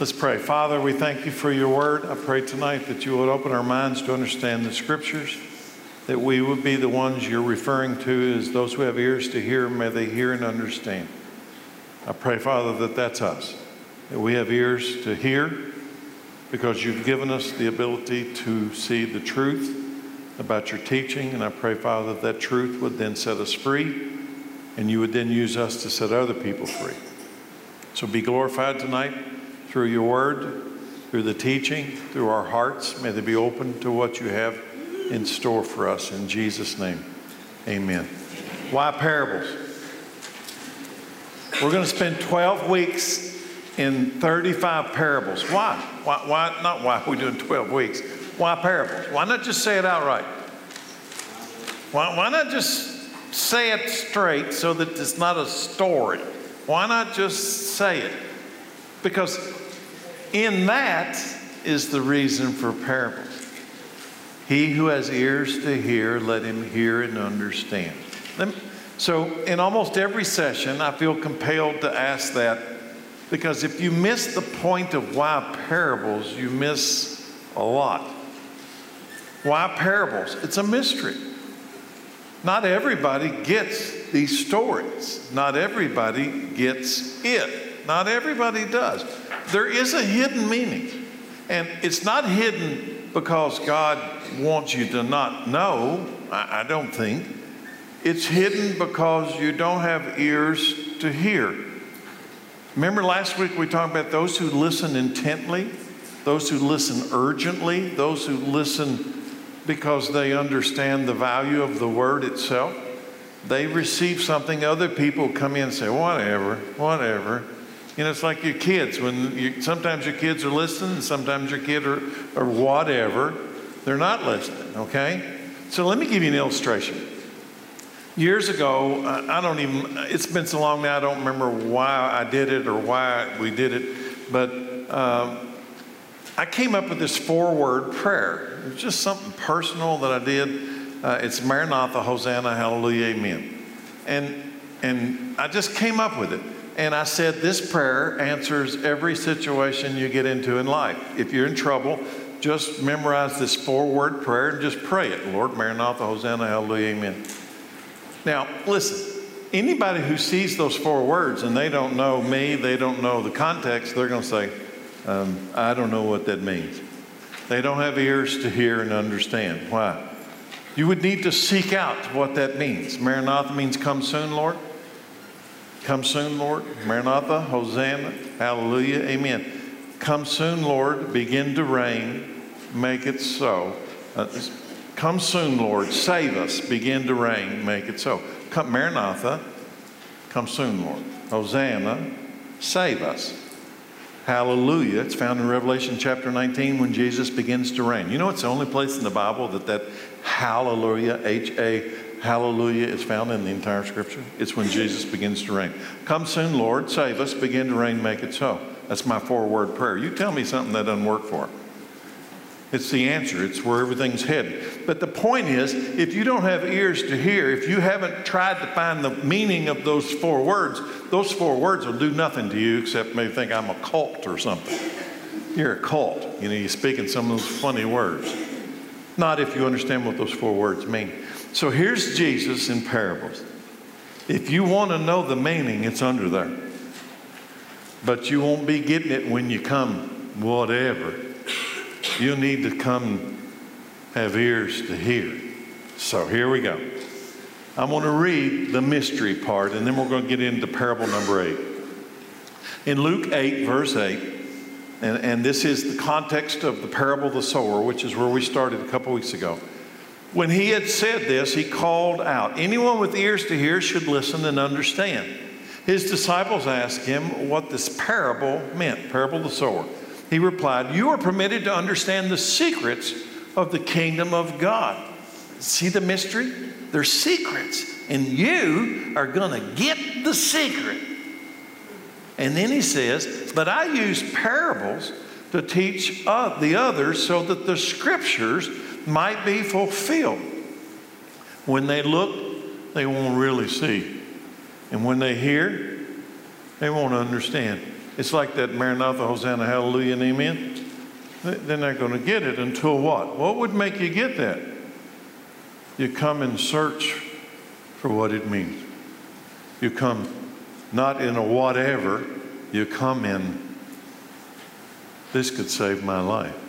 Let's pray. Father, we thank you for your word. I pray tonight that you would open our minds to understand the scriptures, that we would be the ones you're referring to as those who have ears to hear, may they hear and understand. I pray, Father, that that's us, that we have ears to hear because you've given us the ability to see the truth about your teaching. And I pray, Father, that that truth would then set us free and you would then use us to set other people free. So be glorified tonight through your word, through the teaching, through our hearts. May they be open to what you have in store for us. In Jesus' name, amen. Why parables? We're going to spend 12 weeks in 35 parables. Why? Why, why? Not why we're doing 12 weeks. Why parables? Why not just say it outright? Why, why not just say it straight so that it's not a story? Why not just say it? Because in that is the reason for parables. He who has ears to hear, let him hear and understand. So, in almost every session, I feel compelled to ask that because if you miss the point of why parables, you miss a lot. Why parables? It's a mystery. Not everybody gets these stories. Not everybody gets it. Not everybody does. There is a hidden meaning. And it's not hidden because God wants you to not know, I, I don't think. It's hidden because you don't have ears to hear. Remember last week we talked about those who listen intently, those who listen urgently, those who listen because they understand the value of the word itself. They receive something, other people come in and say, whatever, whatever. You know, it's like your kids. When you, sometimes your kids are listening, sometimes your kid are, or whatever, they're not listening, okay? So let me give you an illustration. Years ago, I don't even, it's been so long now, I don't remember why I did it or why we did it, but um, I came up with this four word prayer. It was just something personal that I did. Uh, it's Maranatha, Hosanna, Hallelujah, Amen. And, and I just came up with it. And I said, This prayer answers every situation you get into in life. If you're in trouble, just memorize this four word prayer and just pray it Lord, Maranatha, Hosanna, Hallelujah, Amen. Now, listen, anybody who sees those four words and they don't know me, they don't know the context, they're going to say, um, I don't know what that means. They don't have ears to hear and understand. Why? You would need to seek out what that means. Maranatha means come soon, Lord. Come soon, Lord. Maranatha, Hosanna, Hallelujah, Amen. Come soon, Lord. Begin to reign. Make it so. Uh, come soon, Lord. Save us. Begin to reign. Make it so. Come, Maranatha. Come soon, Lord. Hosanna. Save us. Hallelujah. It's found in Revelation chapter 19 when Jesus begins to reign. You know, it's the only place in the Bible that that hallelujah, H A hallelujah, is found in the entire scripture. It's when Jesus begins to reign. Come soon, Lord, save us, begin to reign, make it so. That's my four word prayer. You tell me something that doesn't work for it. It's the answer, it's where everything's headed. But the point is, if you don't have ears to hear, if you haven't tried to find the meaning of those four words, those four words will do nothing to you except maybe think I'm a cult or something. You're a cult. You know, you're speaking some of those funny words. Not if you understand what those four words mean. So here's Jesus in parables. If you want to know the meaning, it's under there. But you won't be getting it when you come, whatever. You'll need to come have ears to hear. So here we go. I'm going to read the mystery part, and then we're going to get into parable number eight. In Luke 8, verse 8, and, and this is the context of the parable of the sower, which is where we started a couple weeks ago. When he had said this, he called out, Anyone with ears to hear should listen and understand. His disciples asked him what this parable meant, parable of the sower. He replied, You are permitted to understand the secrets of the kingdom of God. See the mystery? They're secrets, and you are going to get the secret. And then he says, But I use parables to teach the others so that the scriptures might be fulfilled. When they look, they won't really see. And when they hear, they won't understand. It's like that Maranatha, Hosanna, Hallelujah, and Amen. They're not going to get it until what? What would make you get that? You come and search for what it means. You come not in a whatever, you come in, this could save my life.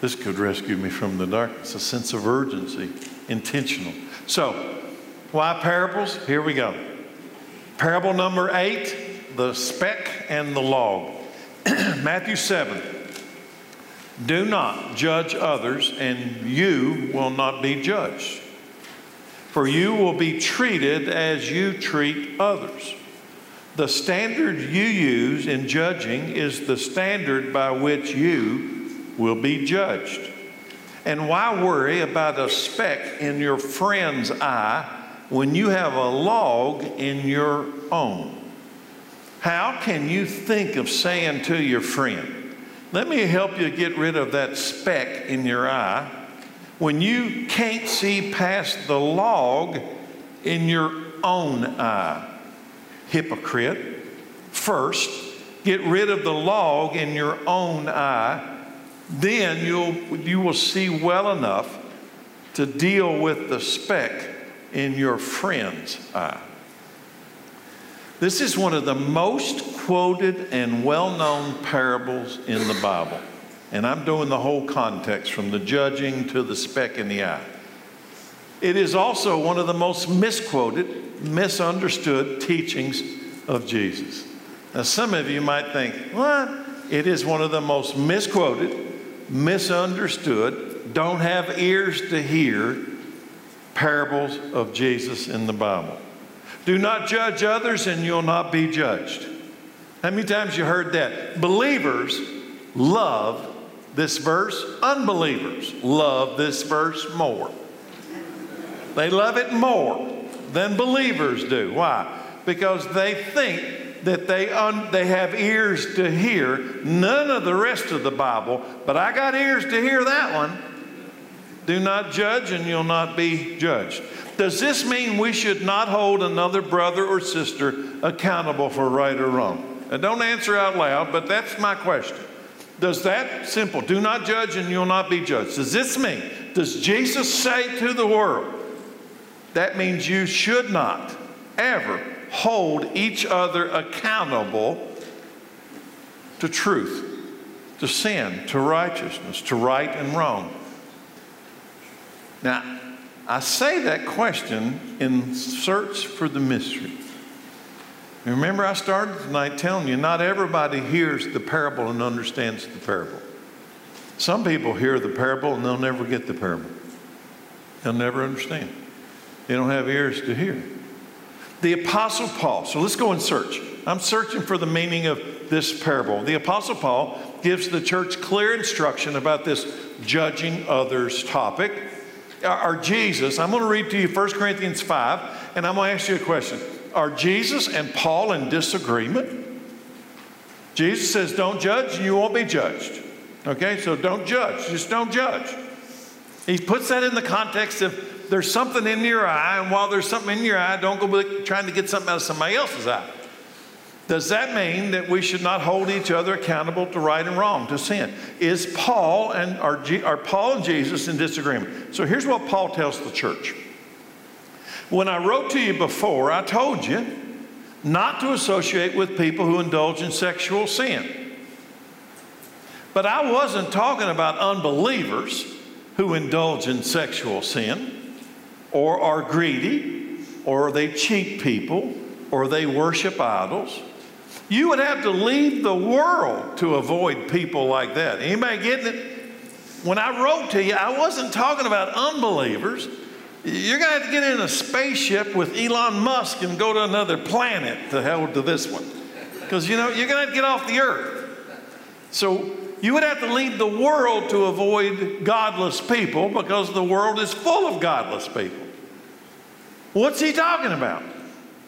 This could rescue me from the darkness. A sense of urgency, intentional. So, why parables? Here we go. Parable number eight the speck and the log. Matthew 7. Do not judge others, and you will not be judged. For you will be treated as you treat others. The standard you use in judging is the standard by which you will be judged. And why worry about a speck in your friend's eye when you have a log in your own? How can you think of saying to your friend, Let me help you get rid of that speck in your eye, when you can't see past the log in your own eye? Hypocrite, first, get rid of the log in your own eye then you'll, you will see well enough to deal with the speck in your friend's eye. This is one of the most quoted and well known parables in the Bible. And I'm doing the whole context from the judging to the speck in the eye. It is also one of the most misquoted, misunderstood teachings of Jesus. Now, some of you might think, what? It is one of the most misquoted, misunderstood, don't have ears to hear parables of Jesus in the Bible. Do not judge others and you'll not be judged. How many times you heard that? Believers love this verse, unbelievers love this verse more. They love it more than believers do. Why? Because they think that they, un, they have ears to hear none of the rest of the Bible, but I got ears to hear that one. Do not judge, and you'll not be judged. Does this mean we should not hold another brother or sister accountable for right or wrong? Now, don't answer out loud, but that's my question. Does that simple, do not judge and you'll not be judged, does this mean, does Jesus say to the world, that means you should not ever hold each other accountable to truth, to sin, to righteousness, to right and wrong. Now, I say that question in search for the mystery. Remember, I started tonight telling you not everybody hears the parable and understands the parable. Some people hear the parable and they'll never get the parable. They'll never understand. They don't have ears to hear. The Apostle Paul, so let's go and search. I'm searching for the meaning of this parable. The Apostle Paul gives the church clear instruction about this judging others topic. Are Jesus, I'm going to read to you 1 Corinthians 5, and I'm going to ask you a question. Are Jesus and Paul in disagreement? Jesus says, Don't judge, you won't be judged. Okay, so don't judge, just don't judge. He puts that in the context of there's something in your eye, and while there's something in your eye, don't go trying to get something out of somebody else's eye. Does that mean that we should not hold each other accountable to right and wrong, to sin? Is Paul and are, are Paul and Jesus in disagreement? So here's what Paul tells the church. When I wrote to you before, I told you not to associate with people who indulge in sexual sin. But I wasn't talking about unbelievers who indulge in sexual sin or are greedy, or they cheat people, or they worship idols. You would have to leave the world to avoid people like that. Anybody getting it? When I wrote to you, I wasn't talking about unbelievers. You're going to have to get in a spaceship with Elon Musk and go to another planet to hell to this one. Because, you know, you're going to have to get off the earth. So you would have to leave the world to avoid godless people because the world is full of godless people. What's he talking about?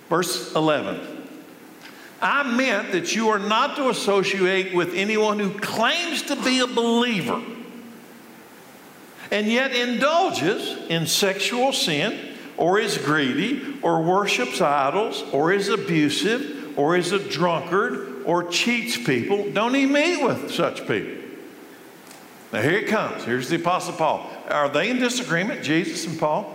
Verse 11. I meant that you are not to associate with anyone who claims to be a believer and yet indulges in sexual sin or is greedy or worships idols or is abusive or is a drunkard or cheats people, don't even meet with such people. Now, here it comes. Here's the Apostle Paul. Are they in disagreement, Jesus and Paul?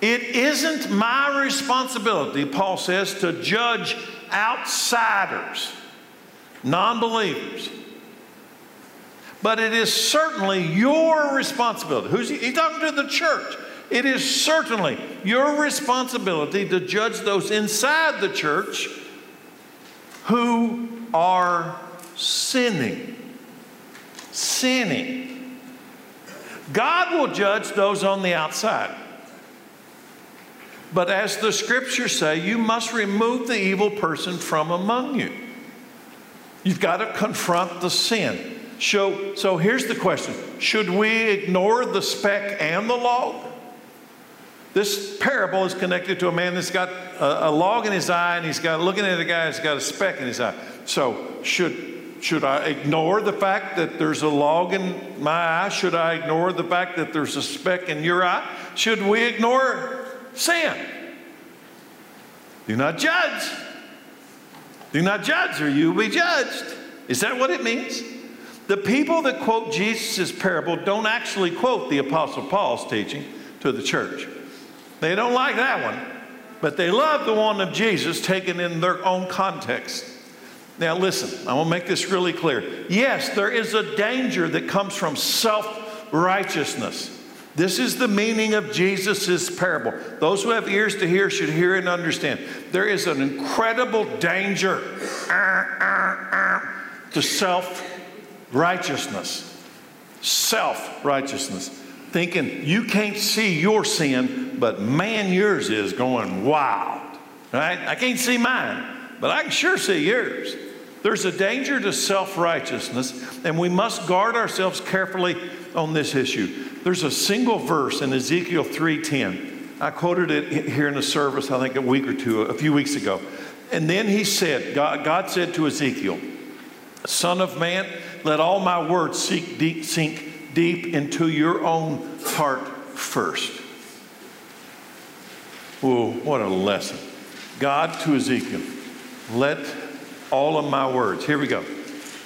It isn't my responsibility, Paul says, to judge outsiders, non believers. But it is certainly your responsibility. Who's he? He's talking to the church. It is certainly your responsibility to judge those inside the church who are sinning. Sinning. God will judge those on the outside. But as the scriptures say, you must remove the evil person from among you. You've got to confront the sin. So, so here's the question Should we ignore the speck and the log? This parable is connected to a man that's got a, a log in his eye and he's got looking at a guy that's got a speck in his eye. So, should, should I ignore the fact that there's a log in my eye? Should I ignore the fact that there's a speck in your eye? Should we ignore sin? Do not judge. Do not judge, or you will be judged. Is that what it means? The people that quote Jesus' parable don't actually quote the Apostle Paul's teaching to the church. They don't like that one, but they love the one of Jesus taken in their own context. Now, listen, I want to make this really clear. Yes, there is a danger that comes from self righteousness. This is the meaning of Jesus' parable. Those who have ears to hear should hear and understand. There is an incredible danger to self righteousness. Self righteousness. Thinking you can't see your sin, but man, yours is going wild. Right? I can't see mine, but I can sure see yours. There's a danger to self righteousness, and we must guard ourselves carefully on this issue. There's a single verse in Ezekiel 3:10. I quoted it here in the service, I think a week or two, a few weeks ago. And then he said, God, God said to Ezekiel, Son of man, let all my words sink deep, sink deep into your own heart first. Whoa, what a lesson. God to Ezekiel, let all of my words, here we go,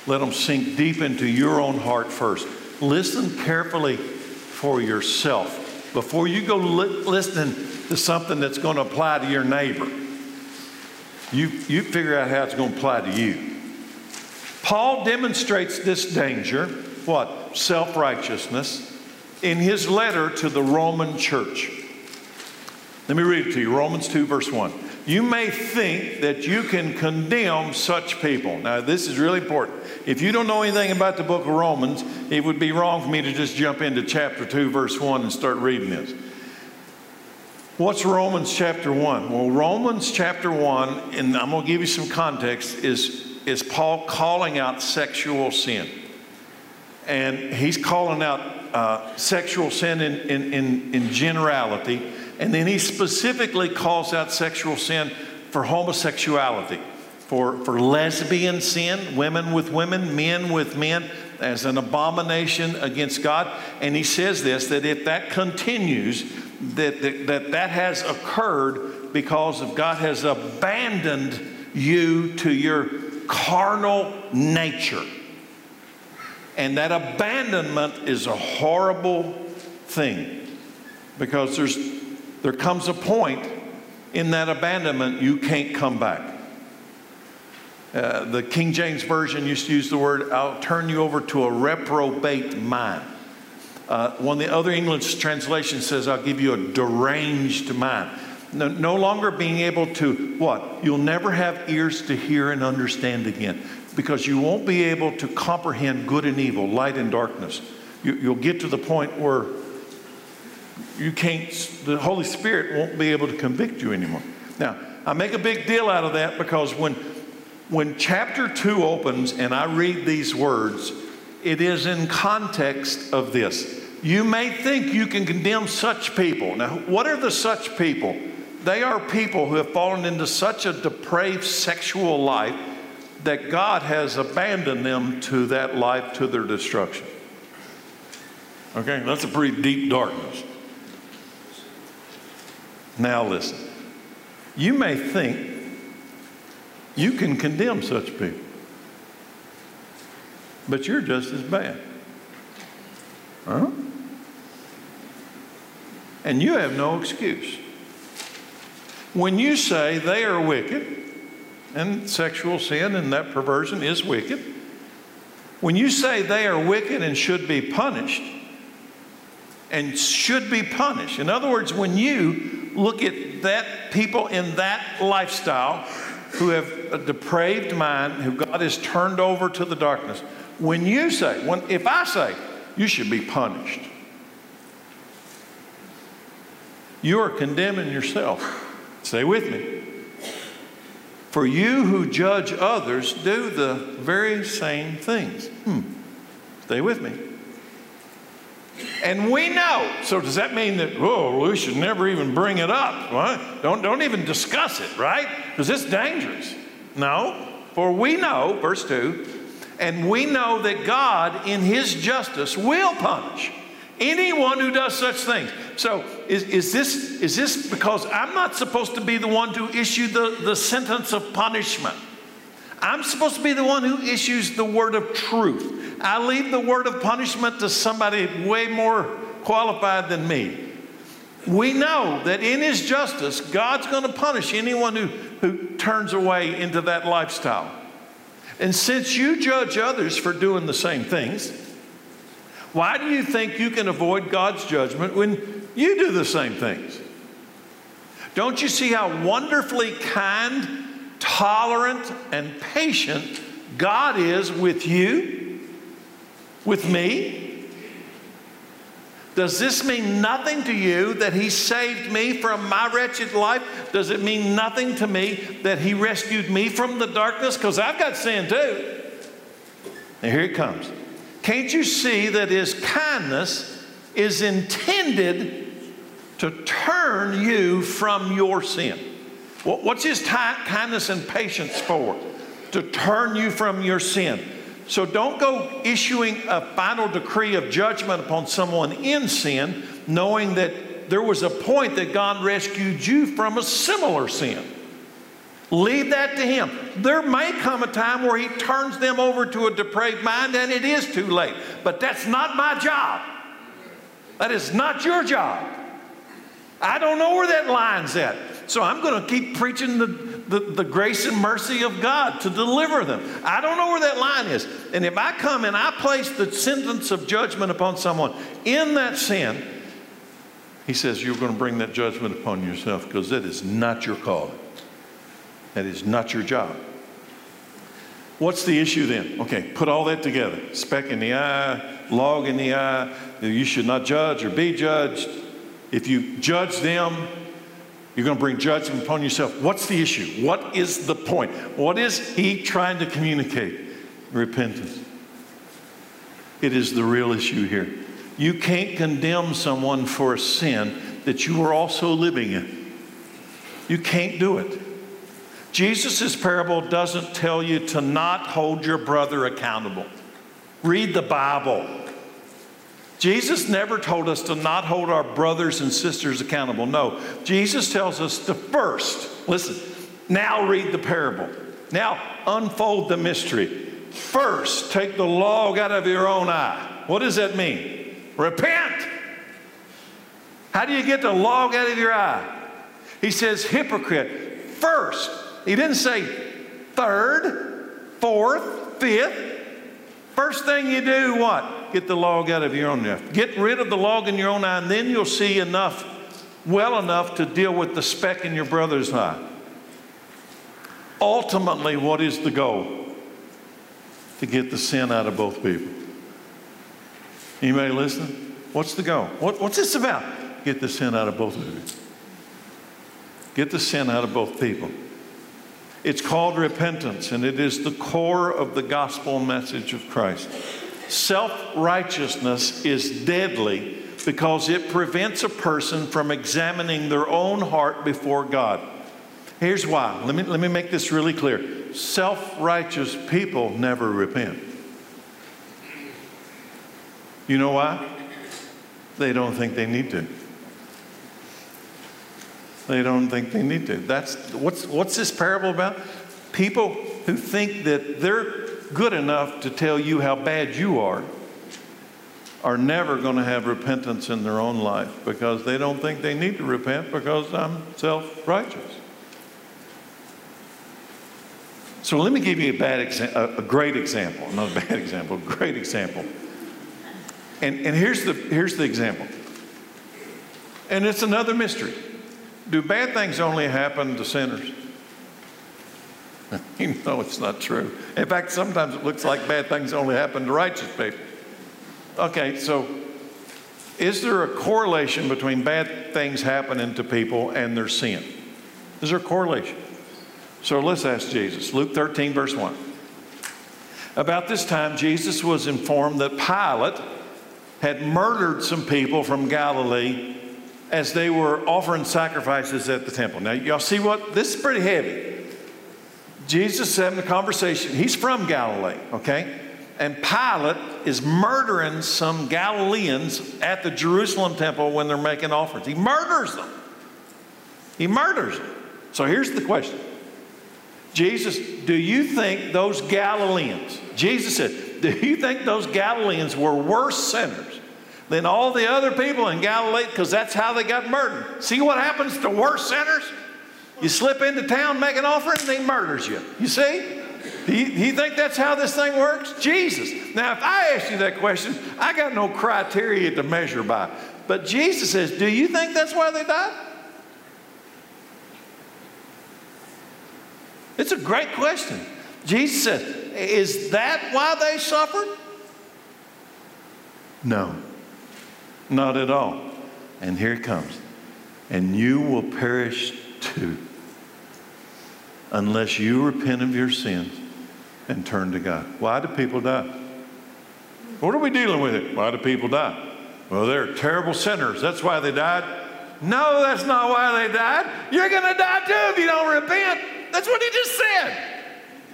let them sink deep into your own heart first. Listen carefully for yourself before you go li- listening to something that's going to apply to your neighbor. You, you figure out how it's going to apply to you. Paul demonstrates this danger, what? Self righteousness, in his letter to the Roman church. Let me read it to you Romans 2, verse 1. You may think that you can condemn such people. Now, this is really important. If you don't know anything about the book of Romans, it would be wrong for me to just jump into chapter 2, verse 1 and start reading this. What's Romans chapter 1? Well, Romans chapter 1, and I'm going to give you some context, is is Paul calling out sexual sin. And he's calling out uh, sexual sin in, in, in, in generality. And then he specifically calls out sexual sin for homosexuality, for, for lesbian sin, women with women, men with men, as an abomination against God. And he says this that if that continues, that that, that, that has occurred because of God has abandoned you to your carnal nature. And that abandonment is a horrible thing because there's, there comes a point in that abandonment you can't come back. Uh, the King James Version used to use the word, I'll turn you over to a reprobate mind. Uh, one of the other English translations says, I'll give you a deranged mind. No, no longer being able to what? You'll never have ears to hear and understand again because you won't be able to comprehend good and evil, light and darkness. You, you'll get to the point where you can't, the Holy Spirit won't be able to convict you anymore. Now, I make a big deal out of that because when, when chapter 2 opens and I read these words, it is in context of this. You may think you can condemn such people. Now, what are the such people? They are people who have fallen into such a depraved sexual life that God has abandoned them to that life to their destruction. Okay, that's a pretty deep darkness. Now, listen. You may think you can condemn such people. but you're just as bad. Huh? And you have no excuse. When you say they are wicked, and sexual sin and that perversion is wicked, when you say they are wicked and should be punished, and should be punished, in other words, when you look at that people in that lifestyle who have a depraved mind, who God has turned over to the darkness, when you say, when, if I say, you should be punished, you are condemning yourself. Stay with me. For you who judge others do the very same things. Hmm. Stay with me. And we know. So does that mean that, oh, we should never even bring it up? Right? Don't, don't even discuss it, right? Because it's dangerous. No. For we know, verse 2, and we know that God in his justice will punish anyone who does such things. So is, is, this, is this because I'm not supposed to be the one to issue the, the sentence of punishment? I'm supposed to be the one who issues the word of truth. I leave the word of punishment to somebody way more qualified than me. We know that in his justice, God's going to punish anyone who, who turns away into that lifestyle. And since you judge others for doing the same things, why do you think you can avoid God's judgment when you do the same things? Don't you see how wonderfully kind, tolerant, and patient God is with you? With me? Does this mean nothing to you that He saved me from my wretched life? Does it mean nothing to me that He rescued me from the darkness? Because I've got sin too. And here it comes. Can't you see that his kindness is intended to turn you from your sin? What's his kindness and patience for? To turn you from your sin. So don't go issuing a final decree of judgment upon someone in sin, knowing that there was a point that God rescued you from a similar sin. Leave that to Him. There may come a time where He turns them over to a depraved mind and it is too late. But that's not my job. That is not your job. I don't know where that line's at. So I'm going to keep preaching the, the, the, grace and mercy of God to deliver them. I don't know where that line is. And if I come and I place the sentence of judgment upon someone in that sin, He says, You're going to bring that judgment upon yourself because that is not your calling. That is not your job. What's the issue then? Okay, put all that together. Speck in the eye, log in the eye. You should not judge or be judged. If you judge them, you're going to bring judgment upon yourself. What's the issue? What is the point? What is he trying to communicate? Repentance. It is the real issue here. You can't condemn someone for a sin that you are also living in. You can't do it. Jesus' parable doesn't tell you to not hold your brother accountable. Read the Bible. Jesus never told us to not hold our brothers and sisters accountable. No, Jesus tells us to first, listen, now read the parable. Now unfold the mystery. First, take the log out of your own eye. What does that mean? Repent. How do you get the log out of your eye? He says, hypocrite, first he didn't say third, fourth, fifth. First thing you do, what? Get the log out of your own eye. Get rid of the log in your own eye, and then you'll see enough, well enough to deal with the speck in your brother's eye. Ultimately, what is the goal? To get the sin out of both people. Anybody listening? What's the goal? What, what's this about? Get the sin out of both of you. Get the sin out of both people. It's called repentance, and it is the core of the gospel message of Christ. Self righteousness is deadly because it prevents a person from examining their own heart before God. Here's why. Let me, let me make this really clear. Self righteous people never repent. You know why? They don't think they need to. They don't think they need to. That's what's what's this parable about? People who think that their good enough to tell you how bad you are are never going to have repentance in their own life because they don't think they need to repent because I'm self righteous. So let me give you a bad exa- a great example, not a bad example, a great example. And, and here's, the, here's the example. And it's another mystery. Do bad things only happen to sinners? you know it's not true. In fact, sometimes it looks like bad things only happen to righteous people. Okay, so is there a correlation between bad things happening to people and their sin? Is there a correlation? So let's ask Jesus. Luke 13, verse 1. About this time, Jesus was informed that Pilate had murdered some people from Galilee as they were offering sacrifices at the temple. Now, y'all see what? This is pretty heavy. Jesus having a conversation. He's from Galilee, okay? And Pilate is murdering some Galileans at the Jerusalem temple when they're making offerings. He murders them. He murders them. So here's the question Jesus, do you think those Galileans, Jesus said, do you think those Galileans were worse sinners than all the other people in Galilee? Because that's how they got murdered. See what happens to worse sinners? You slip into town, make an offering, and he murders you. You see? Do you, do you, think that's how this thing works? Jesus. Now, if I ask you that question, I got no criteria to measure by. But Jesus says, Do you think that's why they died? It's a great question. Jesus says, Is that why they suffered? No, not at all. And here it comes. And you will perish too unless you repent of your sins and turn to God. Why do people die? What are we dealing with it? Why do people die? Well, they're terrible sinners. That's why they died. No, that's not why they died. You're going to die too if you don't repent. That's what he just said.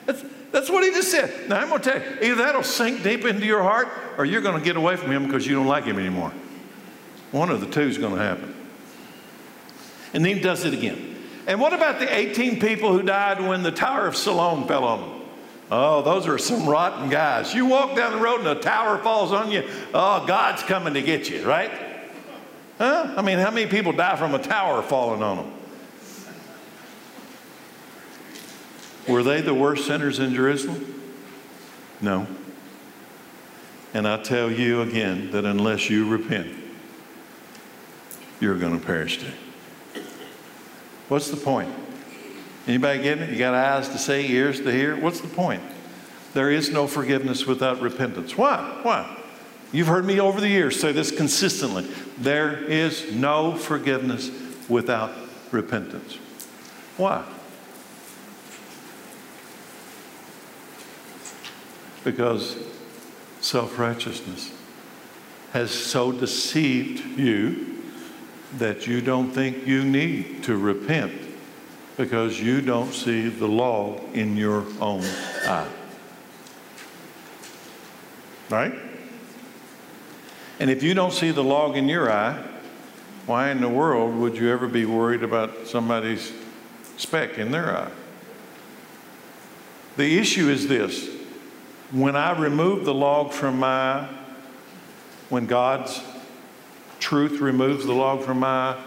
That's, that's what he just said. Now, I'm going to tell you, either that'll sink deep into your heart or you're going to get away from him because you don't like him anymore. One of the two is going to happen. And then he does it again. And what about the 18 people who died when the Tower of Siloam fell on them? Oh, those are some rotten guys. You walk down the road and a tower falls on you. Oh, God's coming to get you, right? Huh? I mean, how many people die from a tower falling on them? Were they the worst sinners in Jerusalem? No. And I tell you again that unless you repent, you're going to perish. What's the point? Anybody getting it? You got eyes to see, ears to hear? What's the point? There is no forgiveness without repentance. Why? Why? You've heard me over the years say this consistently. There is no forgiveness without repentance. Why? Because self righteousness has so deceived you that you don't think you need to repent because you don't see the log in your own eye. Right? And if you don't see the log in your eye, why in the world would you ever be worried about somebody's speck in their eye? The issue is this when I remove the log from my eye, when God's truth removes the log from my eye,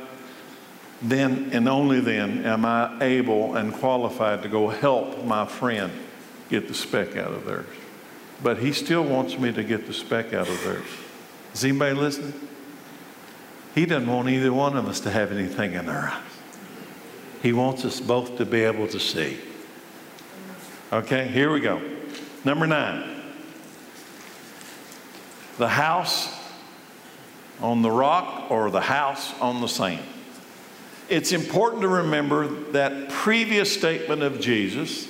then and only then am I able and qualified to go help my friend get the speck out of theirs. But he still wants me to get the speck out of theirs. Is anybody listening? He doesn't want either one of us to have anything in our eyes. He wants us both to be able to see. Okay, here we go. Number nine. The house on the rock or the house on the sand it's important to remember that previous statement of Jesus.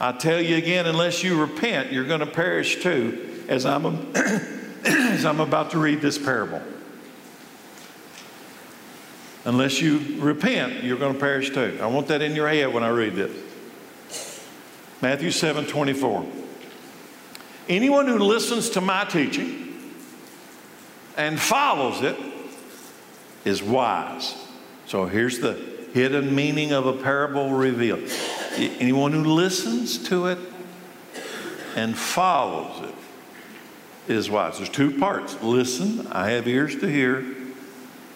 I tell you again, unless you repent, you're going to perish too, as I'm, as I'm about to read this parable. Unless you repent, you're going to perish too. I want that in your head when I read this. Matthew 7 24. Anyone who listens to my teaching and follows it is wise so here's the hidden meaning of a parable revealed. Anyone who listens to it and follows it is wise. There's two parts. Listen, I have ears to hear,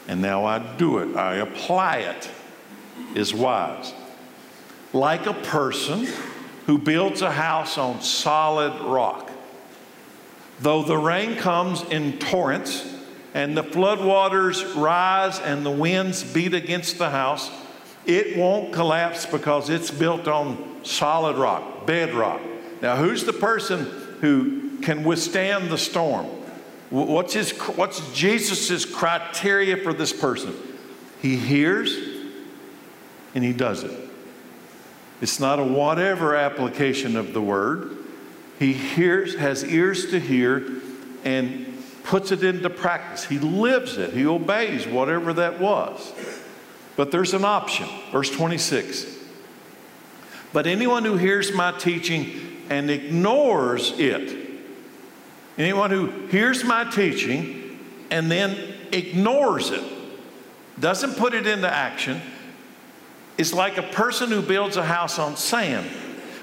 and now I do it. I apply it is wise. Like a person who builds a house on solid rock. Though the rain comes in torrents and the floodwaters rise and the winds beat against the house, it won't collapse because it's built on solid rock, bedrock. Now, who's the person who can withstand the storm? What's, his, what's Jesus' criteria for this person? He hears and he does it. It's not a whatever application of the word. He hears, has ears to hear, and puts it into practice. He lives it. He obeys whatever that was. But there's an option. Verse 26. But anyone who hears my teaching and ignores it, anyone who hears my teaching and then ignores it, doesn't put it into action, is like a person who builds a house on sand.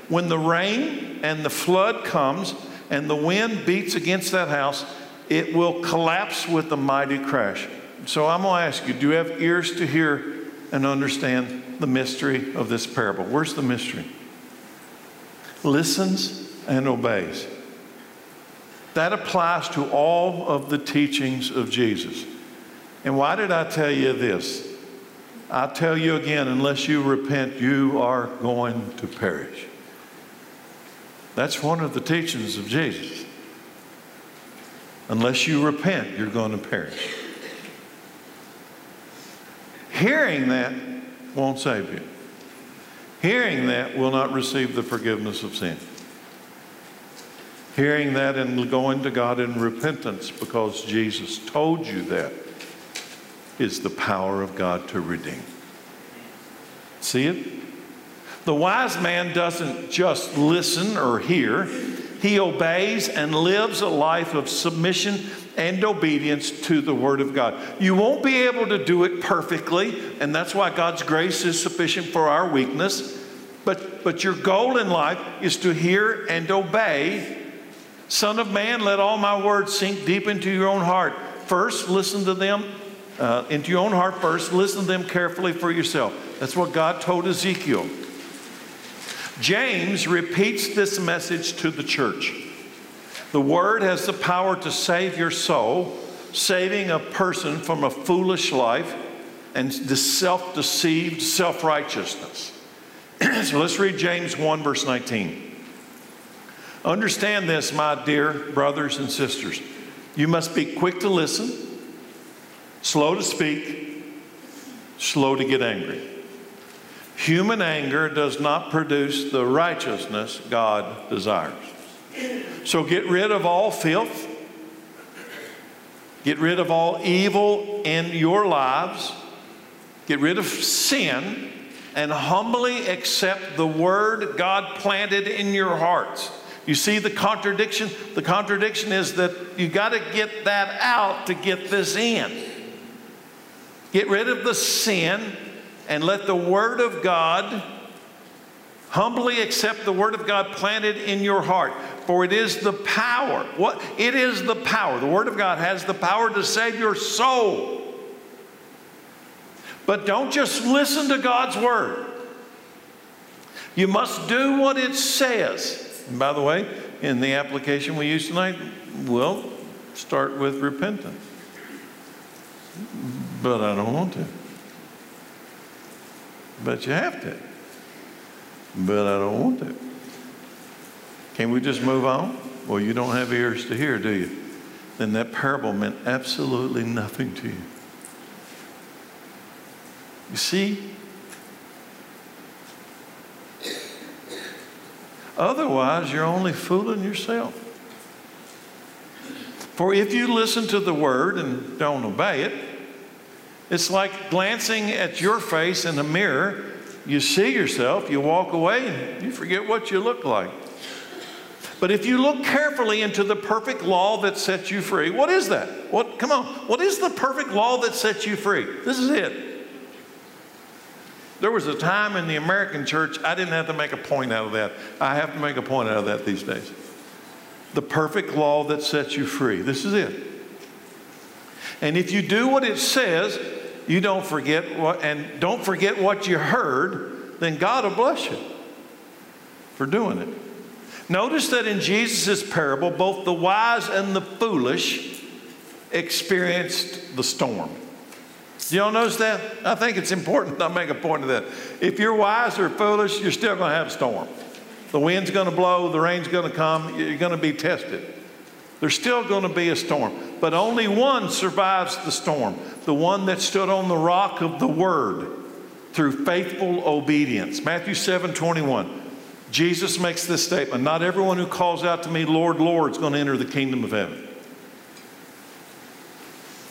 When the rain and the flood comes and the wind beats against that house, it will collapse with a mighty crash. So I'm going to ask you do you have ears to hear and understand the mystery of this parable? Where's the mystery? Listens and obeys. That applies to all of the teachings of Jesus. And why did I tell you this? I tell you again, unless you repent, you are going to perish. That's one of the teachings of Jesus. Unless you repent, you're going to perish. Hearing that won't save you. Hearing that will not receive the forgiveness of sin. Hearing that and going to God in repentance because Jesus told you that is the power of God to redeem. See it? The wise man doesn't just listen or hear, he obeys and lives a life of submission and obedience to the Word of God. You won't be able to do it perfectly, and that's why God's grace is sufficient for our weakness. But, but your goal in life is to hear and obey. Son of man, let all my words sink deep into your own heart. First, listen to them uh, into your own heart first. Listen to them carefully for yourself. That's what God told Ezekiel. James repeats this message to the church. The word has the power to save your soul, saving a person from a foolish life and the self deceived self righteousness. so let's read James 1, verse 19. Understand this, my dear brothers and sisters. You must be quick to listen slow to speak, slow to get angry. Human anger does not produce the righteousness God desires. So get rid of all filth, get rid of all evil in your lives, get rid of sin, and humbly accept the word God planted in your hearts. You see the contradiction? The contradiction is that you got to get that out to get this in. Get rid of the sin and let the Word of God humbly accept the Word of God planted in your heart. For it is the power. What? It is the power. The Word of God has the power to save your soul. But don't just listen to God's Word. You must do what it says. And by the way, in the application we use tonight, we'll start with repentance but I don't want to. But you have to. But I don't want to. Can we just move on? Well, you don't have ears to hear, do you? Then that parable meant absolutely nothing to you. You see? Otherwise, you're only fooling yourself. For if you listen to the word and don't obey it, it's like glancing at your face in a mirror. You see yourself, you walk away, and you forget what you look like. But if you look carefully into the perfect law that sets you free, what is that? What come on, what is the perfect law that sets you free? This is it. There was a time in the American church I didn't have to make a point out of that. I have to make a point out of that these days. the perfect law that sets you free. This is it. And if you do what it says, you don't forget what, and don't forget what you heard, then God will bless you for doing it. Notice that in Jesus' parable, both the wise and the foolish experienced the storm. Y'all notice that? I think it's important to make a point of that. If you're wise or foolish, you're still going to have a storm. The wind's going to blow, the rain's going to come, you're going to be tested. There's still going to be a storm, but only one survives the storm the one that stood on the rock of the word through faithful obedience. Matthew 7 21. Jesus makes this statement Not everyone who calls out to me, Lord, Lord, is going to enter the kingdom of heaven.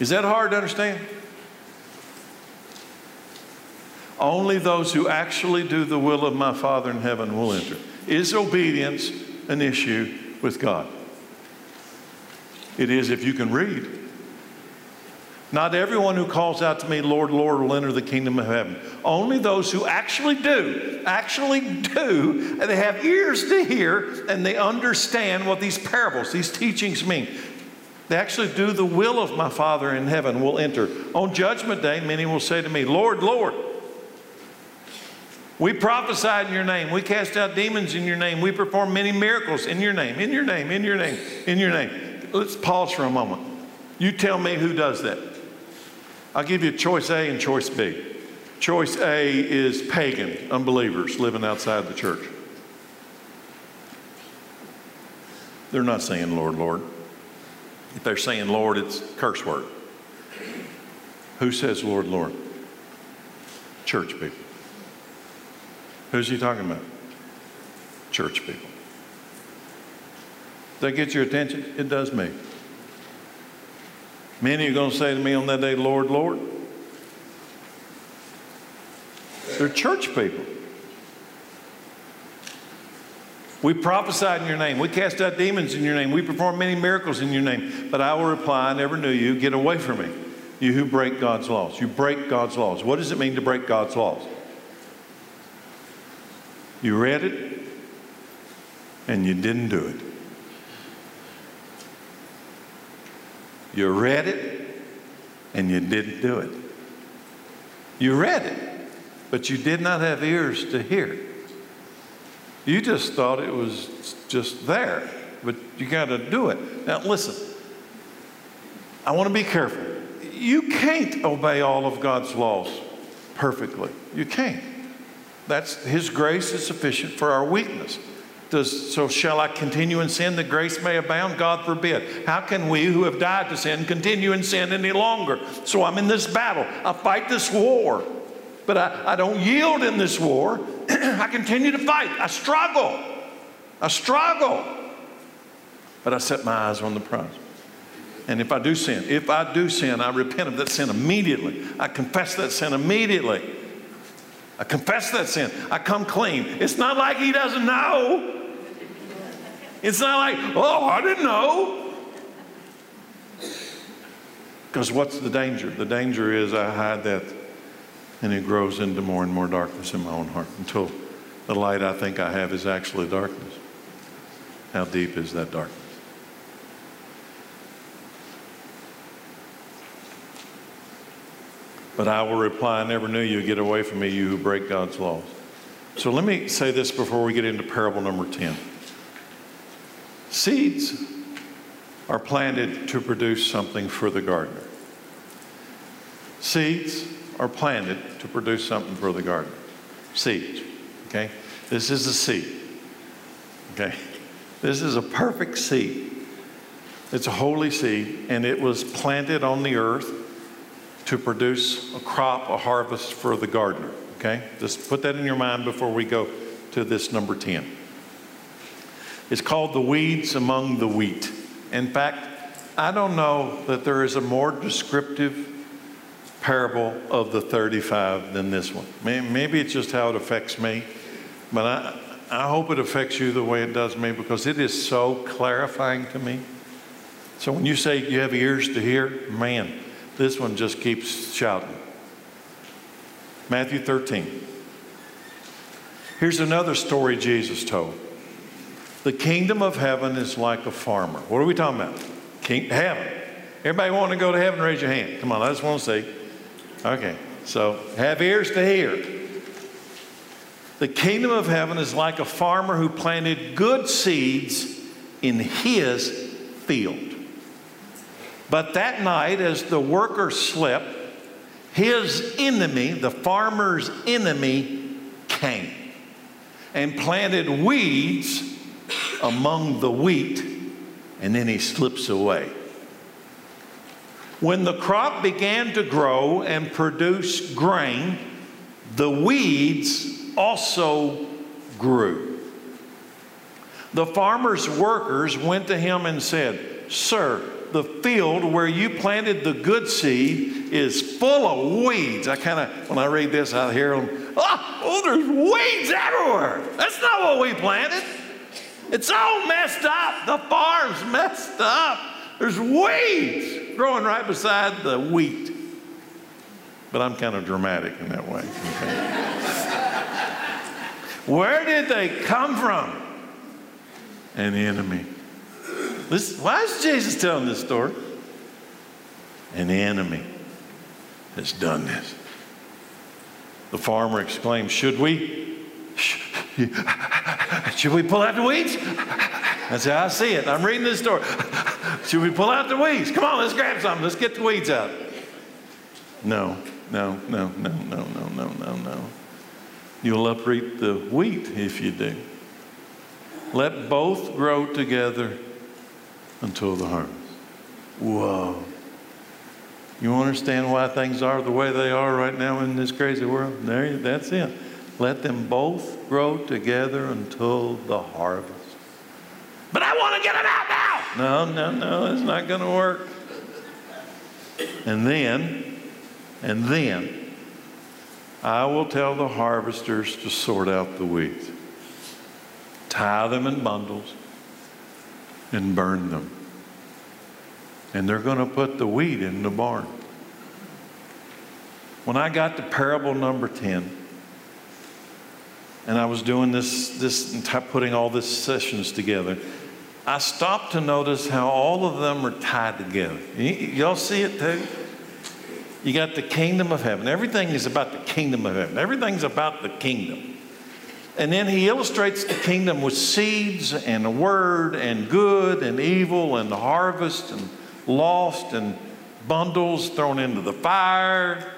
Is that hard to understand? Only those who actually do the will of my Father in heaven will enter. Is obedience an issue with God? It is if you can read. Not everyone who calls out to me, Lord, Lord, will enter the kingdom of heaven. Only those who actually do, actually do, and they have ears to hear and they understand what these parables, these teachings mean. They actually do the will of my Father in heaven will enter. On judgment day, many will say to me, Lord, Lord, we prophesied in your name. We cast out demons in your name. We performed many miracles in your name, in your name, in your name, in your name. Let's pause for a moment. You tell me who does that. I'll give you choice A and choice B. Choice A is pagan unbelievers living outside the church. They're not saying Lord, Lord. If they're saying Lord, it's curse word. Who says Lord, Lord? Church people. Who's he talking about? Church people. Does that get your attention? It does me. Many are going to say to me on that day, Lord, Lord. They're church people. We prophesied in your name. We cast out demons in your name. We performed many miracles in your name. But I will reply, I never knew you. Get away from me, you who break God's laws. You break God's laws. What does it mean to break God's laws? You read it and you didn't do it. You read it and you didn't do it. You read it, but you did not have ears to hear. You just thought it was just there, but you got to do it. Now, listen, I want to be careful. You can't obey all of God's laws perfectly. You can't. That's His grace is sufficient for our weakness. Does, so shall I continue in sin that grace may abound? God forbid. How can we who have died to sin continue in sin any longer? So I'm in this battle. I fight this war, but I, I don't yield in this war. I continue to fight. I struggle. I struggle. But I set my eyes on the prize. And if I do sin, if I do sin, I repent of that sin immediately. I confess that sin immediately. I confess that sin. I come clean. It's not like he doesn't know. It's not like, oh, I didn't know. Because what's the danger? The danger is I hide that and it grows into more and more darkness in my own heart until the light I think I have is actually darkness. How deep is that darkness? But I will reply, I never knew you. Get away from me, you who break God's laws. So let me say this before we get into parable number 10. Seeds are planted to produce something for the gardener. Seeds are planted to produce something for the gardener. Seeds, okay? This is a seed, okay? This is a perfect seed. It's a holy seed, and it was planted on the earth to produce a crop, a harvest for the gardener, okay? Just put that in your mind before we go to this number 10. It's called The Weeds Among the Wheat. In fact, I don't know that there is a more descriptive parable of the 35 than this one. Maybe it's just how it affects me, but I, I hope it affects you the way it does me because it is so clarifying to me. So when you say you have ears to hear, man, this one just keeps shouting. Matthew 13. Here's another story Jesus told. The kingdom of heaven is like a farmer. What are we talking about? King, heaven. Everybody want to go to heaven? Raise your hand. Come on, I just want to see. Okay, so have ears to hear. The kingdom of heaven is like a farmer who planted good seeds in his field. But that night, as the workers slept, his enemy, the farmer's enemy, came and planted weeds among the wheat, and then he slips away. When the crop began to grow and produce grain, the weeds also grew. The farmer's workers went to him and said, Sir, the field where you planted the good seed is full of weeds. I kind of, when I read this, I hear them, oh, ah, oh, there's weeds everywhere. That's not what we planted. It's all messed up. The farm's messed up. There's weeds growing right beside the wheat. But I'm kind of dramatic in that way. Where did they come from? An enemy. Why is Jesus telling this story? An enemy has done this. The farmer exclaimed, Should we? Should we pull out the weeds? That's how I see it. I'm reading this story. Should we pull out the weeds? Come on, let's grab something. Let's get the weeds out. No, no, no, no, no, no, no, no, no. You'll uproot the wheat if you do. Let both grow together until the harvest. Whoa. You understand why things are the way they are right now in this crazy world? There, that's it. Let them both grow together until the harvest. But I want to get them out now. No, no, no, it's not going to work. And then, and then, I will tell the harvesters to sort out the weeds, tie them in bundles, and burn them. And they're going to put the wheat in the barn. When I got to parable number 10, and I was doing this, this putting all these sessions together, I stopped to notice how all of them are tied together. y'all see it too? You got the kingdom of heaven. Everything is about the kingdom of heaven. Everything's about the kingdom. And then he illustrates the kingdom with seeds and a word and good and evil and harvest and lost and bundles thrown into the fire.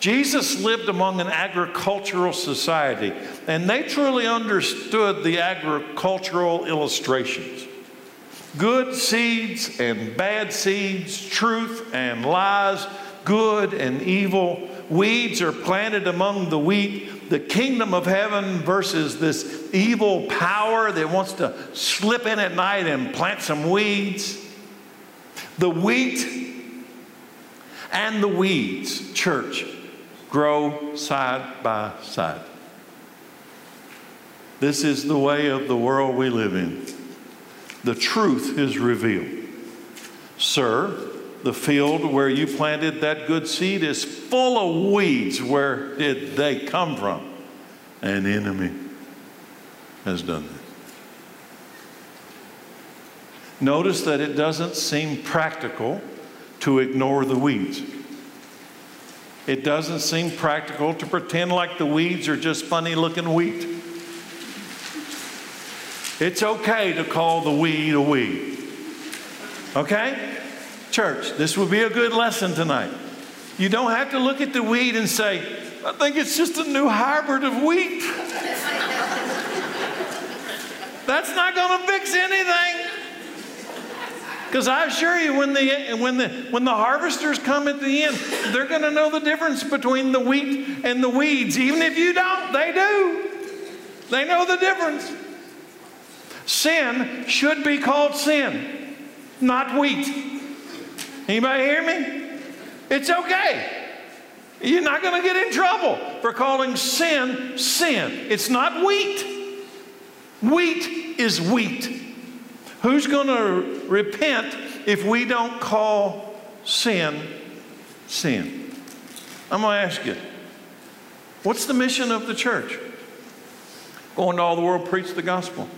Jesus lived among an agricultural society, and they truly understood the agricultural illustrations. Good seeds and bad seeds, truth and lies, good and evil. Weeds are planted among the wheat, the kingdom of heaven versus this evil power that wants to slip in at night and plant some weeds. The wheat and the weeds, church, grow side by side. This is the way of the world we live in. The truth is revealed. Sir, the field where you planted that good seed is full of weeds. Where did they come from? An enemy has done this. Notice that it doesn't seem practical to ignore the weeds. It doesn't seem practical to pretend like the weeds are just funny looking wheat. It's okay to call the weed a weed. Okay? Church, this would be a good lesson tonight. You don't have to look at the weed and say, I think it's just a new hybrid of wheat. That's not going to fix anything. Because I assure you, when the, when, the, when the harvesters come at the end, they're going to know the difference between the wheat and the weeds. Even if you don't, they do. They know the difference. Sin should be called sin, not wheat. Anybody hear me? It's okay. You're not going to get in trouble for calling sin sin. It's not wheat. Wheat is wheat. Who's going to repent if we don't call sin sin? I'm going to ask you what's the mission of the church? Go into all the world, preach the gospel.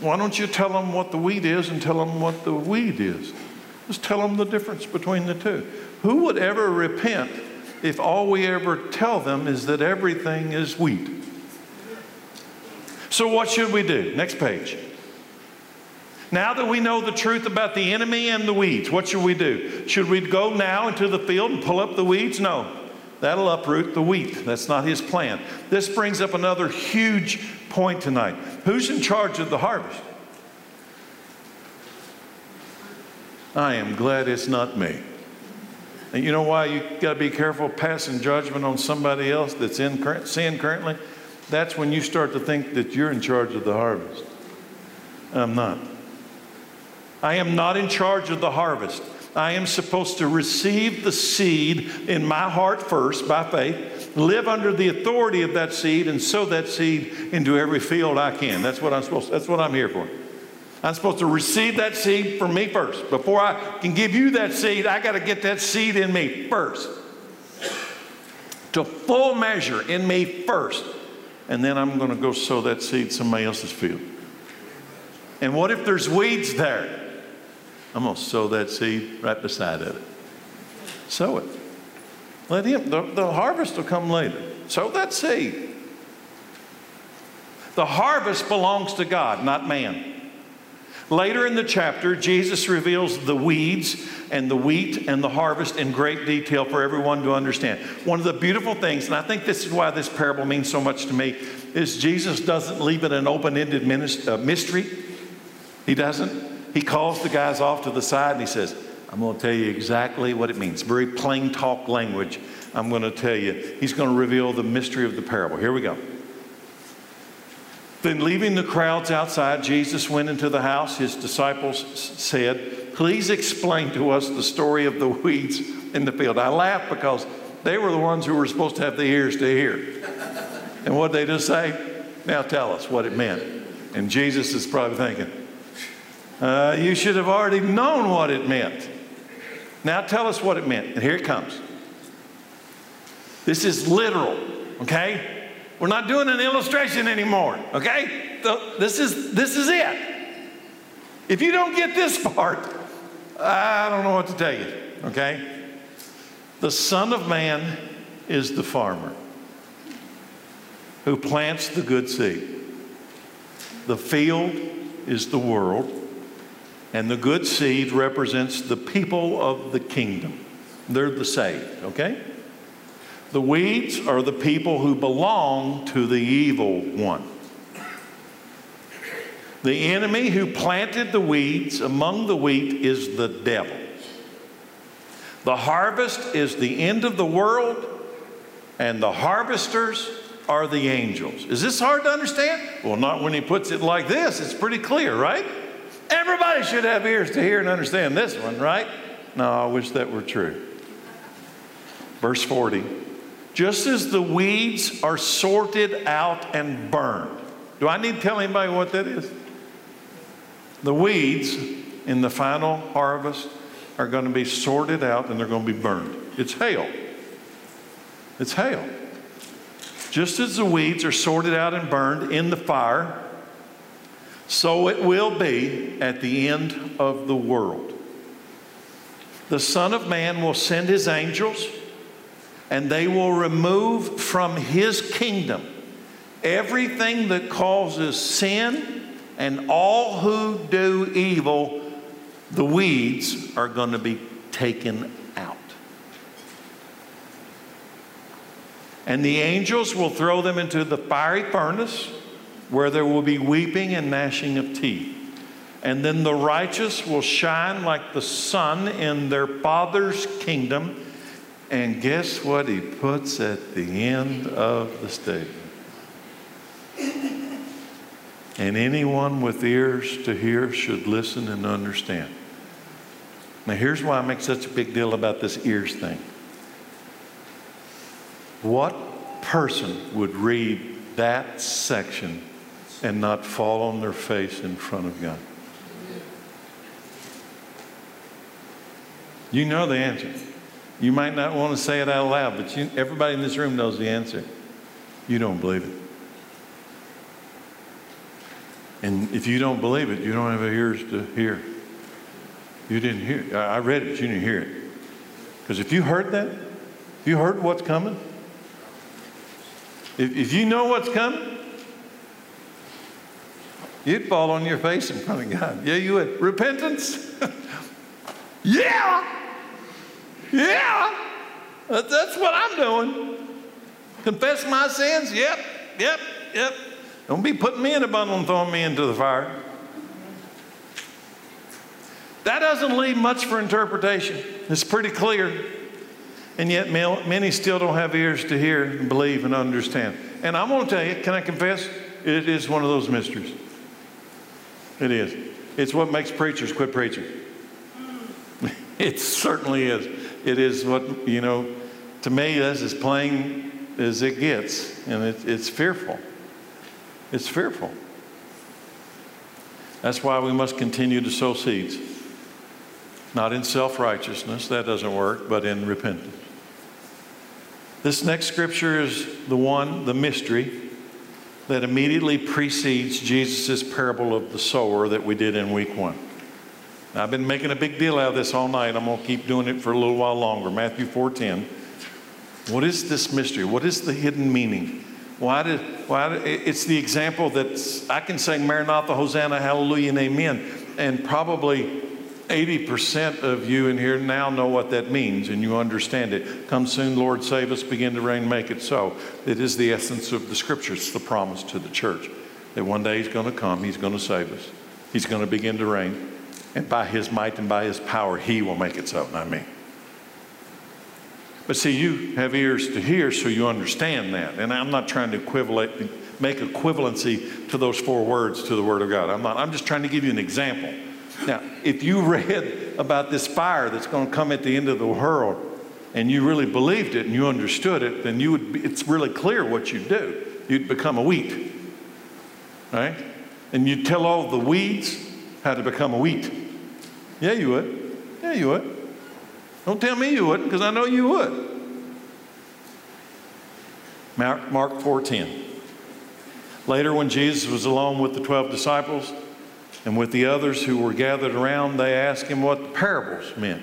Why don't you tell them what the wheat is and tell them what the weed is? Just tell them the difference between the two. Who would ever repent if all we ever tell them is that everything is wheat? So, what should we do? Next page. Now that we know the truth about the enemy and the weeds, what should we do? Should we go now into the field and pull up the weeds? No. That'll uproot the wheat. That's not his plan. This brings up another huge point tonight. Who's in charge of the harvest? I am glad it's not me. And you know why you got to be careful passing judgment on somebody else that's in sin currently? That's when you start to think that you're in charge of the harvest. I'm not. I am not in charge of the harvest. I am supposed to receive the seed in my heart first by faith, live under the authority of that seed, and sow that seed into every field I can. That's what I'm supposed. To, that's what I'm here for. I'm supposed to receive that seed from me first. Before I can give you that seed, I got to get that seed in me first. To full measure in me first. And then I'm going to go sow that seed somebody else's field. And what if there's weeds there? I'm going to sow that seed right beside it. Sow it. Let him, the, the harvest will come later. Sow that seed. The harvest belongs to God, not man. Later in the chapter, Jesus reveals the weeds and the wheat and the harvest in great detail for everyone to understand. One of the beautiful things, and I think this is why this parable means so much to me, is Jesus doesn't leave it an open ended uh, mystery. He doesn't. He calls the guys off to the side and he says, I'm going to tell you exactly what it means. Very plain talk language. I'm going to tell you. He's going to reveal the mystery of the parable. Here we go. Then, leaving the crowds outside, Jesus went into the house. His disciples said, Please explain to us the story of the weeds in the field. I laugh because they were the ones who were supposed to have the ears to hear. And what did they just say? Now tell us what it meant. And Jesus is probably thinking, uh, you should have already known what it meant. Now tell us what it meant. And here it comes. This is literal, okay? We're not doing an illustration anymore, okay? This is, this is it. If you don't get this part, I don't know what to tell you, okay? The Son of Man is the farmer who plants the good seed. The field is the world and the good seed represents the people of the kingdom. They're the saved, okay? The weeds are the people who belong to the evil one. The enemy who planted the weeds among the wheat is the devil. The harvest is the end of the world, and the harvesters are the angels. Is this hard to understand? Well, not when he puts it like this. It's pretty clear, right? Everybody should have ears to hear and understand this one, right? No, I wish that were true. Verse 40 Just as the weeds are sorted out and burned. Do I need to tell anybody what that is? The weeds in the final harvest are going to be sorted out and they're going to be burned. It's hail. It's hail. Just as the weeds are sorted out and burned in the fire, so it will be at the end of the world. The Son of Man will send his angels, and they will remove from his kingdom everything that causes sin and all who do evil. The weeds are going to be taken out. And the angels will throw them into the fiery furnace where there will be weeping and gnashing of teeth. And then the righteous will shine like the sun in their Father's kingdom. And guess what he puts at the end of the statement? And anyone with ears to hear should listen and understand. Now, here's why I make such a big deal about this ears thing. What person would read that section and not fall on their face in front of God? You know the answer. You might not want to say it out loud, but you, everybody in this room knows the answer. You don't believe it. And if you don't believe it, you don't have ears to hear. You didn't hear. I read it, but you didn't hear it. Because if you heard that, if you heard what's coming, if, if you know what's coming, you'd fall on your face in front of God. Yeah, you would. Repentance? yeah. Yeah. That's what I'm doing. Confess my sins? Yep, yep, yep. Don't be putting me in a bundle and throwing me into the fire. That doesn't leave much for interpretation. It's pretty clear. And yet, many still don't have ears to hear and believe and understand. And I'm going to tell you, can I confess? It is one of those mysteries. It is. It's what makes preachers quit preaching. it certainly is. It is what, you know, to me, that's as plain as it gets. And it, it's fearful. It's fearful. That's why we must continue to sow seeds. Not in self righteousness, that doesn't work, but in repentance. This next scripture is the one, the mystery, that immediately precedes Jesus' parable of the sower that we did in week one. Now, I've been making a big deal out of this all night. I'm going to keep doing it for a little while longer. Matthew 4:10. What is this mystery? What is the hidden meaning? Why did, why did, it's the example that I can sing Maranatha, Hosanna, Hallelujah, and Amen, and probably 80% of you in here now know what that means and you understand it. Come soon, Lord, save us, begin to reign, make it so. It is the essence of the scriptures, the promise to the church that one day He's going to come, He's going to save us, He's going to begin to reign, and by His might and by His power, He will make it so, not me. But see, you have ears to hear, so you understand that. And I'm not trying to equivalent, make equivalency to those four words to the Word of God. I'm not. I'm just trying to give you an example. Now, if you read about this fire that's going to come at the end of the world, and you really believed it and you understood it, then you would. Be, it's really clear what you'd do. You'd become a wheat, right? And you'd tell all the weeds how to become a wheat. Yeah, you would. Yeah, you would. Don't tell me you wouldn't, because I know you would. Mark, Mark 4.10. Later, when Jesus was alone with the 12 disciples and with the others who were gathered around, they asked him what the parables meant.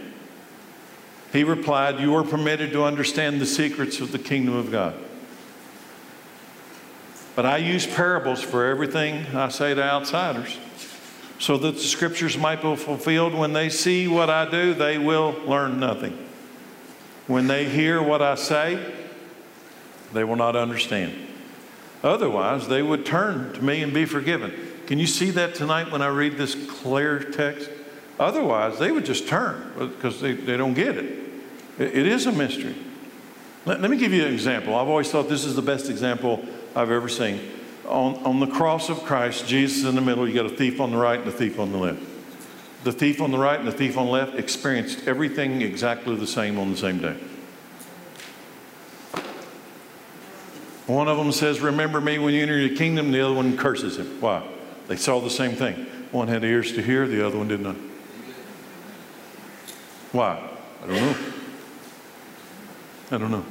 He replied, You are permitted to understand the secrets of the kingdom of God. But I use parables for everything I say to outsiders so that the scriptures might be fulfilled. When they see what I do, they will learn nothing. When they hear what I say, they will not understand. Otherwise, they would turn to me and be forgiven. Can you see that tonight when I read this clear text? Otherwise, they would just turn because they, they don't get it. it. It is a mystery. Let, let me give you an example. I've always thought this is the best example I've ever seen on, on the cross of Christ, Jesus in the middle, you got a thief on the right and a thief on the left. The thief on the right and the thief on the left experienced everything exactly the same on the same day. One of them says, Remember me when you enter your kingdom. The other one curses him. Why? They saw the same thing. One had ears to hear, the other one did not. Why? I don't know. I don't know.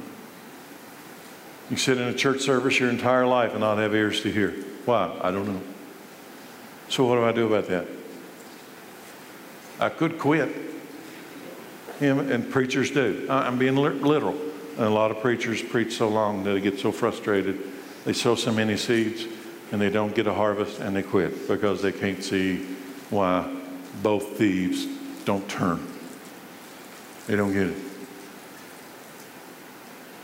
You sit in a church service your entire life and not have ears to hear. Why? I don't know. So, what do I do about that? I could quit. And preachers do. I'm being literal. And a lot of preachers preach so long that they get so frustrated. They sow so many seeds and they don't get a harvest and they quit because they can't see why both thieves don't turn. They don't get it.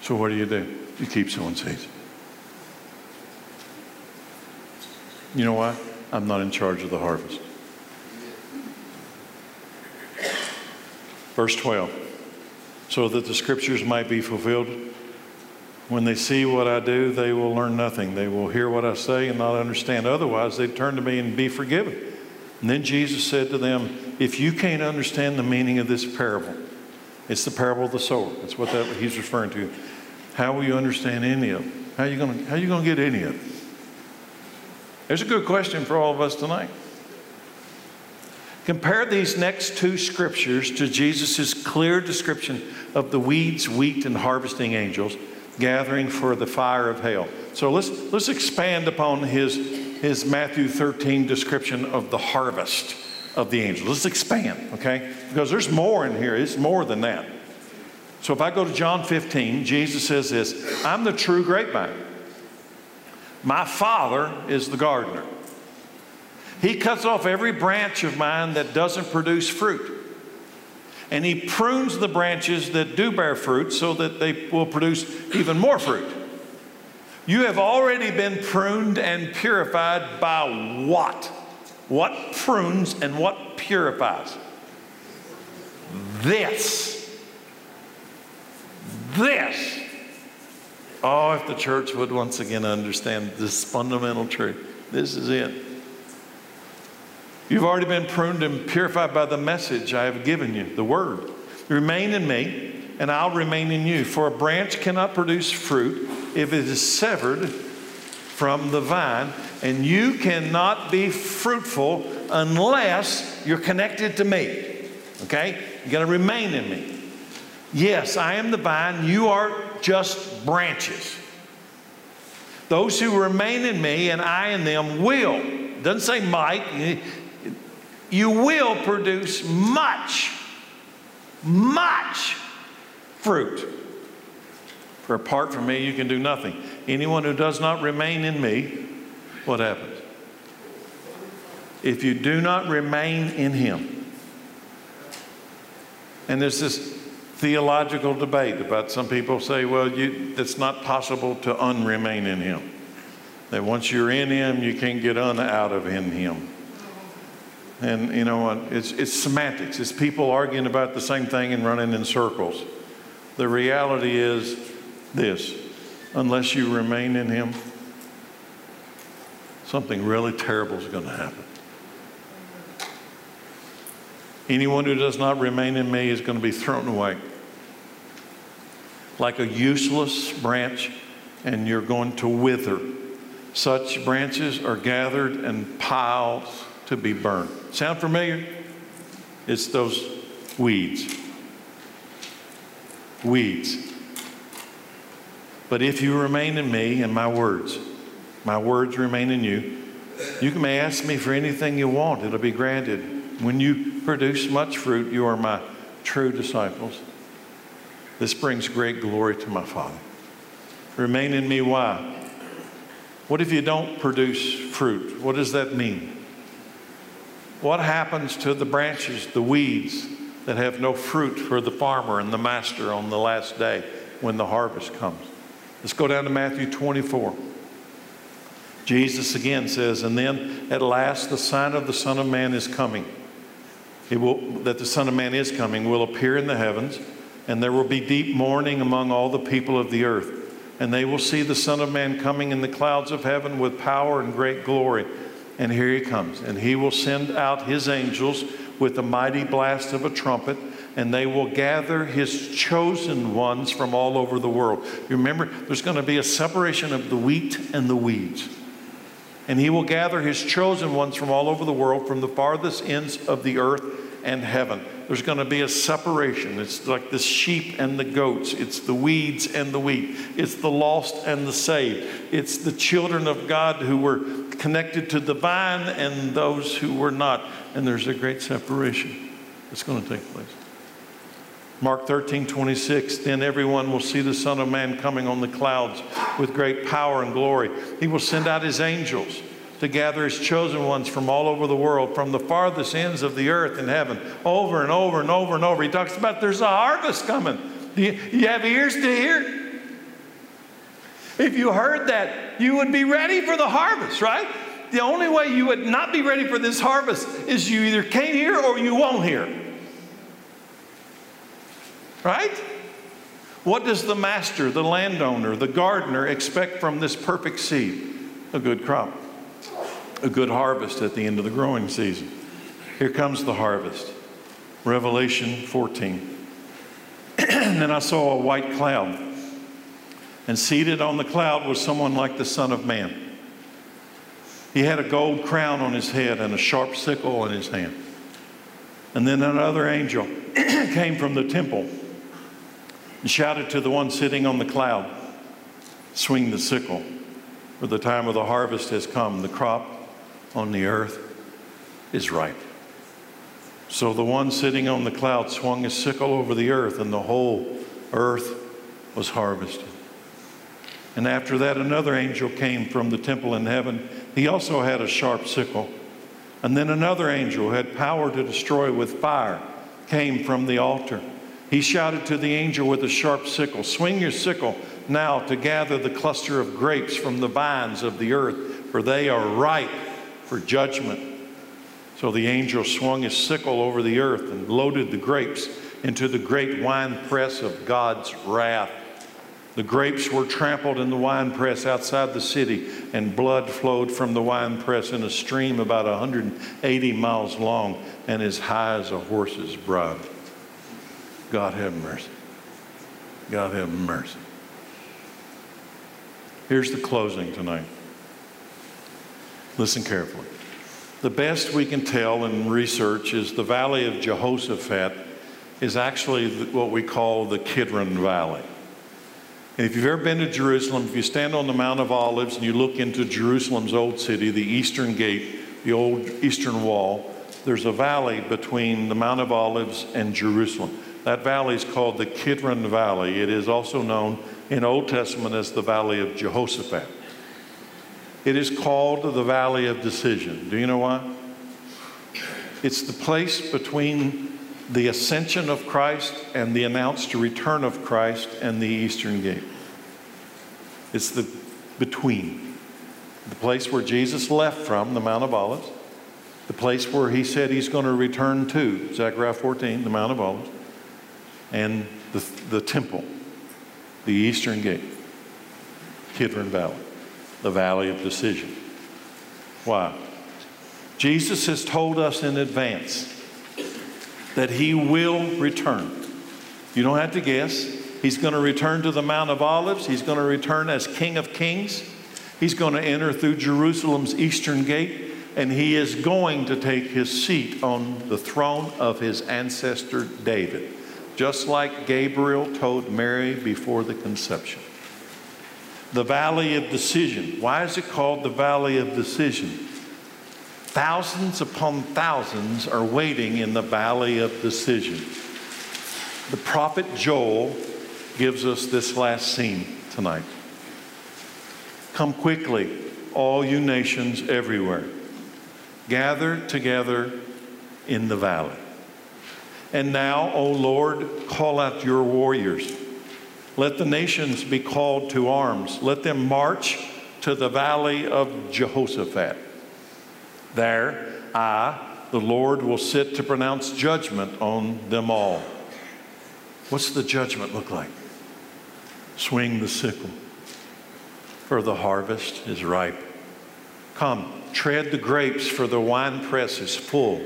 So, what do you do? You keep sowing seeds. You know why? I'm not in charge of the harvest. Verse 12. So that the scriptures might be fulfilled. When they see what I do, they will learn nothing. They will hear what I say and not understand. Otherwise, they turn to me and be forgiven. And then Jesus said to them, If you can't understand the meaning of this parable, it's the parable of the sower. That's what that, he's referring to. How will you understand any of them? How are you going to, get any of them? There's a good question for all of us tonight. Compare these next two scriptures to Jesus' clear description of the weeds, wheat, and harvesting angels gathering for the fire of hell. So let's, let's expand upon his is Matthew 13 description of the harvest of the angels. Let's expand, okay? Because there's more in here. It's more than that. So if I go to John 15, Jesus says this I'm the true grapevine. My Father is the gardener. He cuts off every branch of mine that doesn't produce fruit. And he prunes the branches that do bear fruit so that they will produce even more fruit. You have already been pruned and purified by what? What prunes and what purifies? This. This. Oh, if the church would once again understand this fundamental truth. This is it. You've already been pruned and purified by the message I have given you, the word. Remain in me, and I'll remain in you. For a branch cannot produce fruit if it is severed from the vine, and you cannot be fruitful unless you're connected to me. Okay? You got to remain in me. Yes, I am the vine, you are just branches. Those who remain in me and I in them will, doesn't say might, you will produce much, much fruit. For apart from me, you can do nothing. Anyone who does not remain in me, what happens? If you do not remain in him, and there's this theological debate about some people say, well, you, it's not possible to unremain in him. That once you're in him, you can't get un out of in him. And you know what? It's, it's semantics. It's people arguing about the same thing and running in circles. The reality is this unless you remain in Him, something really terrible is going to happen. Anyone who does not remain in me is going to be thrown away like a useless branch, and you're going to wither. Such branches are gathered and piled to be burned. Sound familiar? It's those weeds. Weeds. But if you remain in me and my words, my words remain in you, you may ask me for anything you want, it'll be granted. When you produce much fruit, you are my true disciples. This brings great glory to my Father. Remain in me, why? What if you don't produce fruit? What does that mean? What happens to the branches, the weeds that have no fruit for the farmer and the master on the last day when the harvest comes? Let's go down to Matthew 24. Jesus again says, And then at last the sign of the Son of Man is coming. It will, that the Son of Man is coming will appear in the heavens, and there will be deep mourning among all the people of the earth. And they will see the Son of Man coming in the clouds of heaven with power and great glory. And here he comes. And he will send out his angels with a mighty blast of a trumpet, and they will gather his chosen ones from all over the world. You remember, there's going to be a separation of the wheat and the weeds. And he will gather his chosen ones from all over the world, from the farthest ends of the earth and heaven. There's going to be a separation. It's like the sheep and the goats. It's the weeds and the wheat. It's the lost and the saved. It's the children of God who were connected to the vine and those who were not. And there's a great separation that's going to take place. Mark 13, 26, then everyone will see the Son of Man coming on the clouds with great power and glory. He will send out his angels to gather his chosen ones from all over the world, from the farthest ends of the earth and heaven, over and over and over and over. He talks about there's a harvest coming. You, you have ears to hear? If you heard that, you would be ready for the harvest, right? The only way you would not be ready for this harvest is you either can't hear or you won't hear. Right? What does the master, the landowner, the gardener expect from this perfect seed? A good crop a good harvest at the end of the growing season. Here comes the harvest. Revelation 14. and then I saw a white cloud, and seated on the cloud was someone like the Son of Man. He had a gold crown on his head and a sharp sickle in his hand. And then another angel came from the temple and shouted to the one sitting on the cloud, Swing the sickle for the time of the harvest has come. The crop on the earth is ripe. So the one sitting on the cloud swung his sickle over the earth, and the whole earth was harvested. And after that, another angel came from the temple in heaven. He also had a sharp sickle. And then another angel who had power to destroy with fire came from the altar. He shouted to the angel with a sharp sickle Swing your sickle now to gather the cluster of grapes from the vines of the earth, for they are ripe for judgment. So the angel swung his sickle over the earth and loaded the grapes into the great winepress of God's wrath. The grapes were trampled in the winepress outside the city, and blood flowed from the winepress in a stream about 180 miles long and as high as a horse's brow. God have mercy. God have mercy. Here's the closing tonight. Listen carefully. The best we can tell in research is the Valley of Jehoshaphat is actually what we call the Kidron Valley. And if you've ever been to Jerusalem, if you stand on the Mount of Olives and you look into Jerusalem's old city, the eastern gate, the old eastern wall, there's a valley between the Mount of Olives and Jerusalem. That valley is called the Kidron Valley. It is also known in Old Testament as the Valley of Jehoshaphat. It is called the Valley of Decision. Do you know why? It's the place between the ascension of Christ and the announced return of Christ and the Eastern Gate. It's the between. The place where Jesus left from, the Mount of Olives, the place where he said he's going to return to, Zechariah 14, the Mount of Olives, and the, the temple, the Eastern Gate, Kidron Valley the valley of decision. Why? Jesus has told us in advance that he will return. You don't have to guess. He's going to return to the Mount of Olives. He's going to return as King of Kings. He's going to enter through Jerusalem's eastern gate, and he is going to take his seat on the throne of his ancestor David, just like Gabriel told Mary before the conception the valley of decision. Why is it called the valley of decision? Thousands upon thousands are waiting in the valley of decision. The prophet Joel gives us this last scene tonight. Come quickly, all you nations everywhere. Gather together in the valley. And now, O Lord, call out your warriors let the nations be called to arms. Let them march to the valley of Jehoshaphat. There, I, the Lord, will sit to pronounce judgment on them all. What's the judgment look like? Swing the sickle, for the harvest is ripe. Come, tread the grapes, for the winepress is full.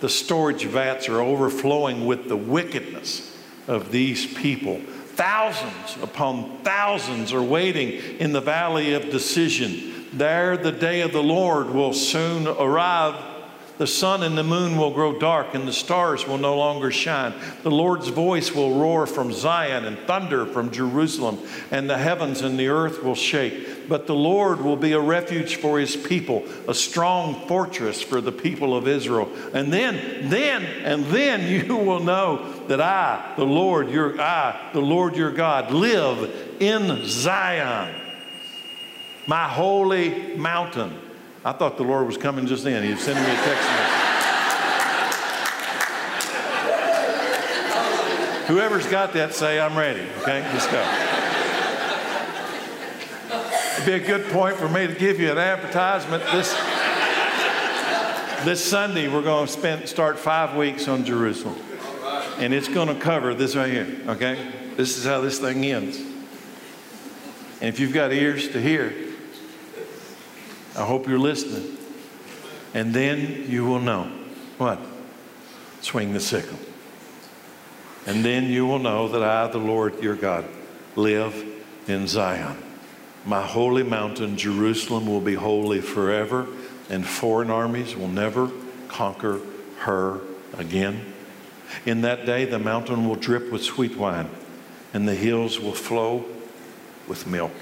The storage vats are overflowing with the wickedness of these people. Thousands upon thousands are waiting in the valley of decision. There, the day of the Lord will soon arrive. The sun and the moon will grow dark, and the stars will no longer shine. The Lord's voice will roar from Zion and thunder from Jerusalem, and the heavens and the earth will shake. But the Lord will be a refuge for his people, a strong fortress for the people of Israel. And then, then, and then you will know that I, the Lord, your I, the Lord your God, live in Zion, my holy mountain. I thought the Lord was coming just then. He was sending me a text message. Whoever's got that, say, I'm ready. Okay, let's go. It'd be a good point for me to give you an advertisement. This, this Sunday, we're going to spend, start five weeks on Jerusalem. And it's going to cover this right here, okay? This is how this thing ends. And if you've got ears to hear, I hope you're listening. And then you will know what? Swing the sickle. And then you will know that I, the Lord your God, live in Zion. My holy mountain, Jerusalem, will be holy forever, and foreign armies will never conquer her again. In that day, the mountain will drip with sweet wine, and the hills will flow with milk.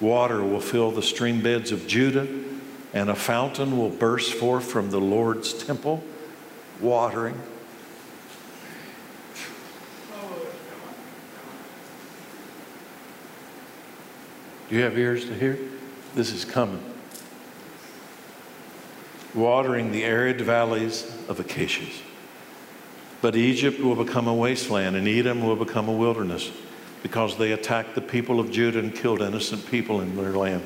Water will fill the stream beds of Judah, and a fountain will burst forth from the Lord's temple, watering. Do you have ears to hear? This is coming. Watering the arid valleys of acacias. But Egypt will become a wasteland, and Edom will become a wilderness because they attacked the people of Judah and killed innocent people in their land.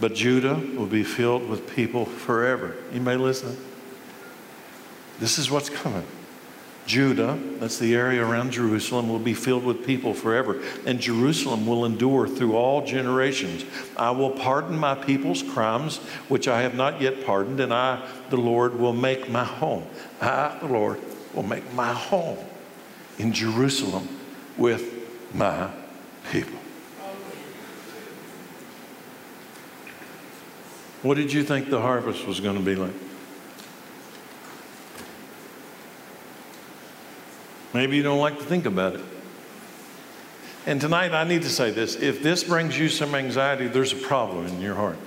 But Judah will be filled with people forever. You may listen. This is what's coming. Judah, that's the area around Jerusalem, will be filled with people forever. And Jerusalem will endure through all generations. I will pardon my people's crimes, which I have not yet pardoned, and I, the Lord, will make my home. I, the Lord, will make my home in Jerusalem with my people. What did you think the harvest was going to be like? Maybe you don't like to think about it. And tonight, I need to say this. If this brings you some anxiety, there's a problem in your heart.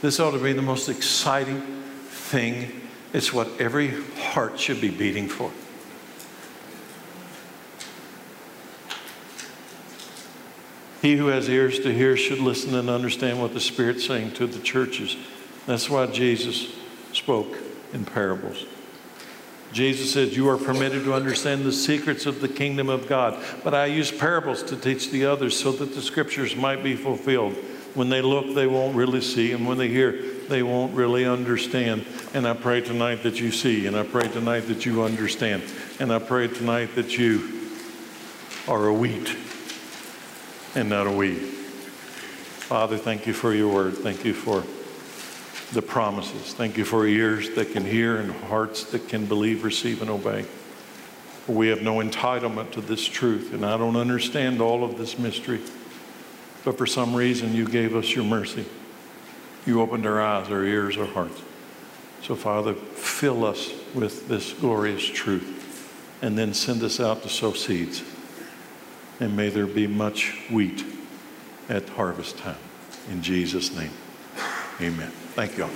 This ought to be the most exciting thing. It's what every heart should be beating for. He who has ears to hear should listen and understand what the Spirit's saying to the churches. That's why Jesus spoke in parables. Jesus said, You are permitted to understand the secrets of the kingdom of God. But I use parables to teach the others so that the scriptures might be fulfilled. When they look, they won't really see, and when they hear, they won't really understand. And I pray tonight that you see, and I pray tonight that you understand, and I pray tonight that you are a wheat and not a we. Father, thank you for your word. Thank you for the promises. Thank you for ears that can hear and hearts that can believe, receive, and obey. We have no entitlement to this truth, and I don't understand all of this mystery. But for some reason, you gave us your mercy. You opened our eyes, our ears, our hearts. So, Father, fill us with this glorious truth, and then send us out to sow seeds and may there be much wheat at harvest time. In Jesus' name, amen. Thank you all.